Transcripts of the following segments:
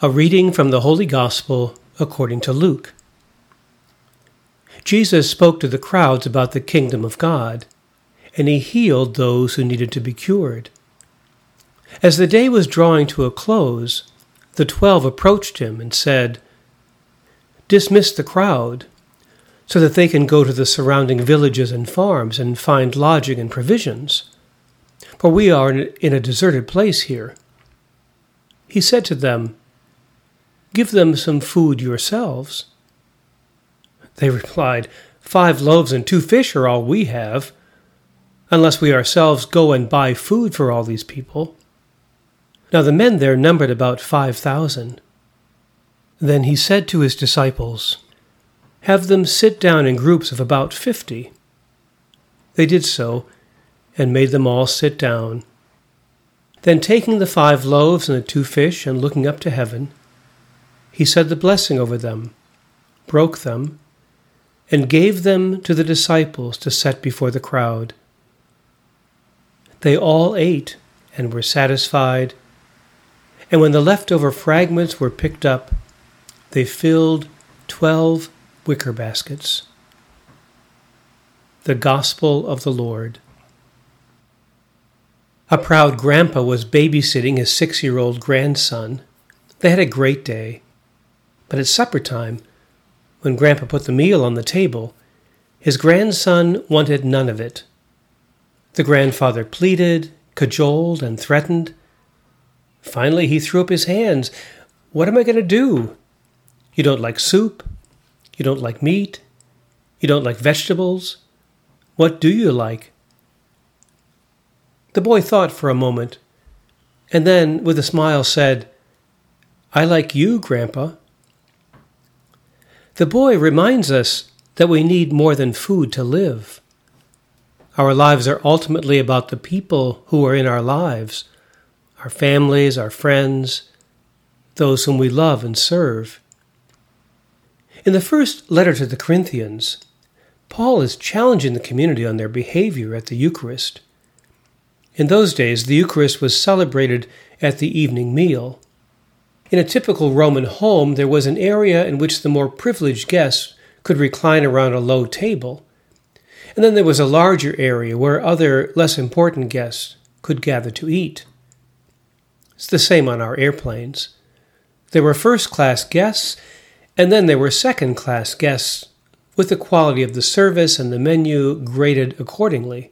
A reading from the Holy Gospel according to Luke. Jesus spoke to the crowds about the kingdom of God, and he healed those who needed to be cured. As the day was drawing to a close, the twelve approached him and said, Dismiss the crowd, so that they can go to the surrounding villages and farms and find lodging and provisions, for we are in a deserted place here. He said to them, Give them some food yourselves. They replied, Five loaves and two fish are all we have, unless we ourselves go and buy food for all these people. Now the men there numbered about five thousand. Then he said to his disciples, Have them sit down in groups of about fifty. They did so, and made them all sit down. Then taking the five loaves and the two fish, and looking up to heaven, he said the blessing over them, broke them, and gave them to the disciples to set before the crowd. They all ate and were satisfied, and when the leftover fragments were picked up, they filled twelve wicker baskets. The Gospel of the Lord. A proud grandpa was babysitting his six year old grandson. They had a great day. But at supper time, when Grandpa put the meal on the table, his grandson wanted none of it. The grandfather pleaded, cajoled, and threatened. Finally, he threw up his hands. What am I going to do? You don't like soup? You don't like meat? You don't like vegetables? What do you like? The boy thought for a moment, and then, with a smile, said, I like you, Grandpa. The boy reminds us that we need more than food to live. Our lives are ultimately about the people who are in our lives our families, our friends, those whom we love and serve. In the first letter to the Corinthians, Paul is challenging the community on their behavior at the Eucharist. In those days, the Eucharist was celebrated at the evening meal. In a typical Roman home, there was an area in which the more privileged guests could recline around a low table. And then there was a larger area where other, less important guests could gather to eat. It's the same on our airplanes. There were first class guests, and then there were second class guests, with the quality of the service and the menu graded accordingly.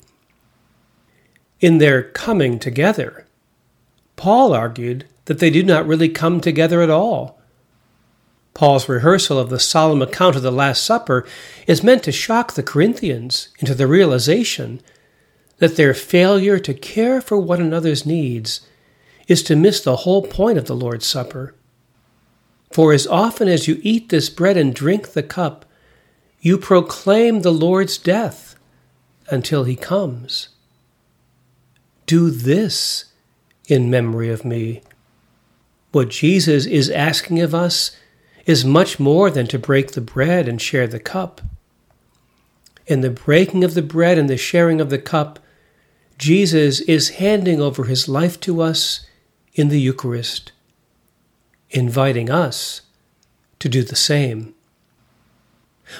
In their coming together, Paul argued that they do not really come together at all. Paul's rehearsal of the solemn account of the Last Supper is meant to shock the Corinthians into the realization that their failure to care for one another's needs is to miss the whole point of the Lord's Supper. For as often as you eat this bread and drink the cup, you proclaim the Lord's death until he comes. Do this in memory of me. What Jesus is asking of us is much more than to break the bread and share the cup. In the breaking of the bread and the sharing of the cup, Jesus is handing over his life to us in the Eucharist, inviting us to do the same.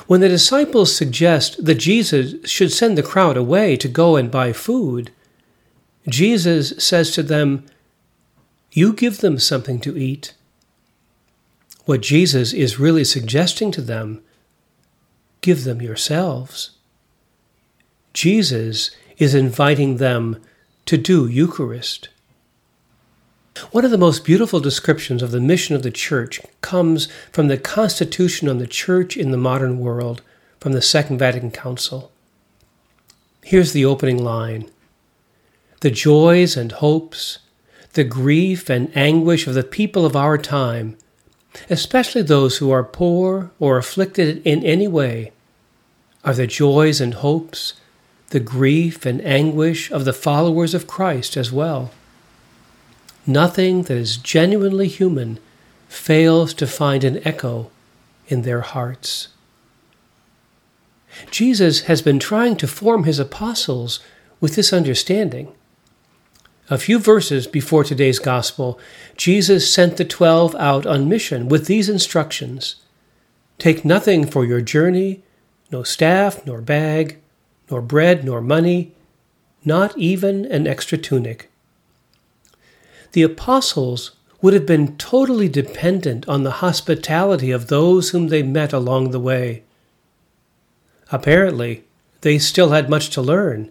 When the disciples suggest that Jesus should send the crowd away to go and buy food, Jesus says to them, you give them something to eat. What Jesus is really suggesting to them give them yourselves. Jesus is inviting them to do Eucharist. One of the most beautiful descriptions of the mission of the Church comes from the Constitution on the Church in the Modern World from the Second Vatican Council. Here's the opening line The joys and hopes the grief and anguish of the people of our time, especially those who are poor or afflicted in any way, are the joys and hopes, the grief and anguish of the followers of Christ as well. Nothing that is genuinely human fails to find an echo in their hearts. Jesus has been trying to form his apostles with this understanding A few verses before today's gospel, Jesus sent the twelve out on mission with these instructions Take nothing for your journey, no staff, nor bag, nor bread, nor money, not even an extra tunic. The apostles would have been totally dependent on the hospitality of those whom they met along the way. Apparently, they still had much to learn.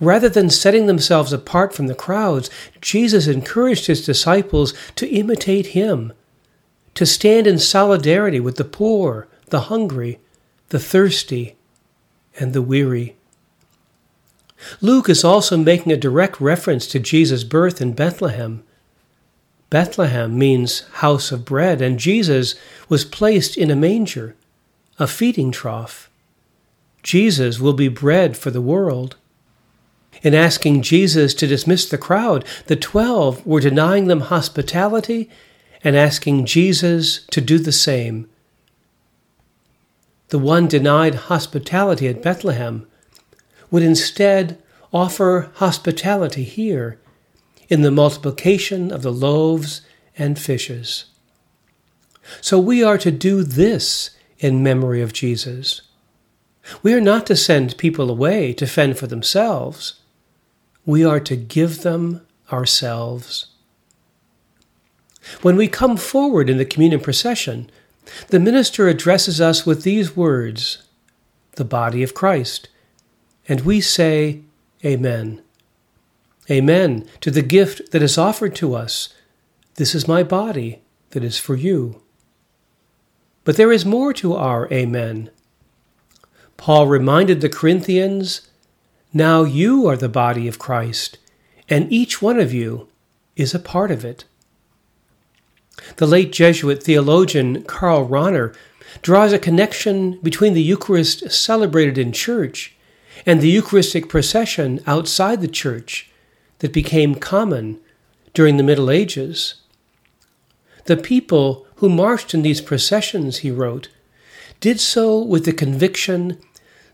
Rather than setting themselves apart from the crowds, Jesus encouraged his disciples to imitate him, to stand in solidarity with the poor, the hungry, the thirsty, and the weary. Luke is also making a direct reference to Jesus' birth in Bethlehem. Bethlehem means house of bread, and Jesus was placed in a manger, a feeding trough. Jesus will be bread for the world. In asking Jesus to dismiss the crowd, the twelve were denying them hospitality and asking Jesus to do the same. The one denied hospitality at Bethlehem would instead offer hospitality here in the multiplication of the loaves and fishes. So we are to do this in memory of Jesus. We are not to send people away to fend for themselves. We are to give them ourselves. When we come forward in the communion procession, the minister addresses us with these words the body of Christ, and we say, Amen. Amen to the gift that is offered to us. This is my body that is for you. But there is more to our Amen. Paul reminded the Corinthians Now you are the body of Christ, and each one of you is a part of it. The late Jesuit theologian Karl Rahner draws a connection between the Eucharist celebrated in church and the Eucharistic procession outside the church that became common during the Middle Ages. The people who marched in these processions, he wrote, did so with the conviction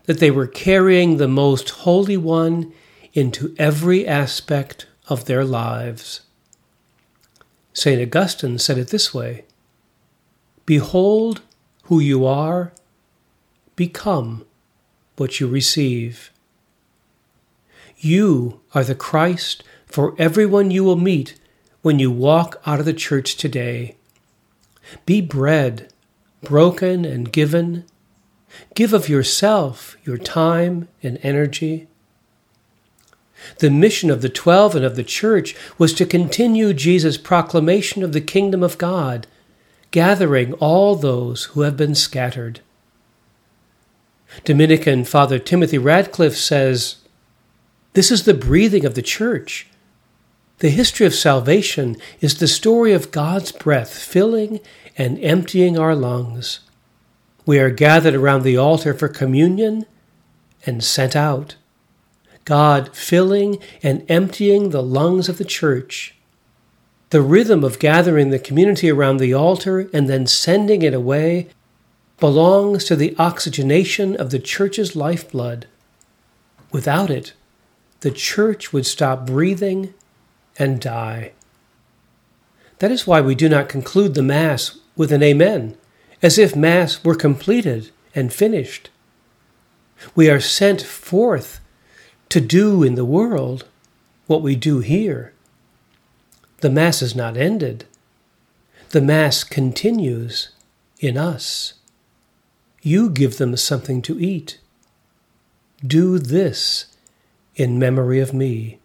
that they were carrying the most holy one into every aspect of their lives. St. Augustine said it this way Behold who you are, become what you receive. You are the Christ for everyone you will meet when you walk out of the church today. Be bread, broken and given. Give of yourself, your time and energy. The mission of the twelve and of the church was to continue Jesus' proclamation of the kingdom of God, gathering all those who have been scattered. Dominican Father Timothy Radcliffe says, This is the breathing of the church. The history of salvation is the story of God's breath filling and emptying our lungs. We are gathered around the altar for communion and sent out. God filling and emptying the lungs of the church. The rhythm of gathering the community around the altar and then sending it away belongs to the oxygenation of the church's lifeblood. Without it, the church would stop breathing and die. That is why we do not conclude the Mass with an Amen, as if Mass were completed and finished. We are sent forth to do in the world what we do here. The Mass is not ended. The Mass continues in us. You give them something to eat. Do this in memory of me.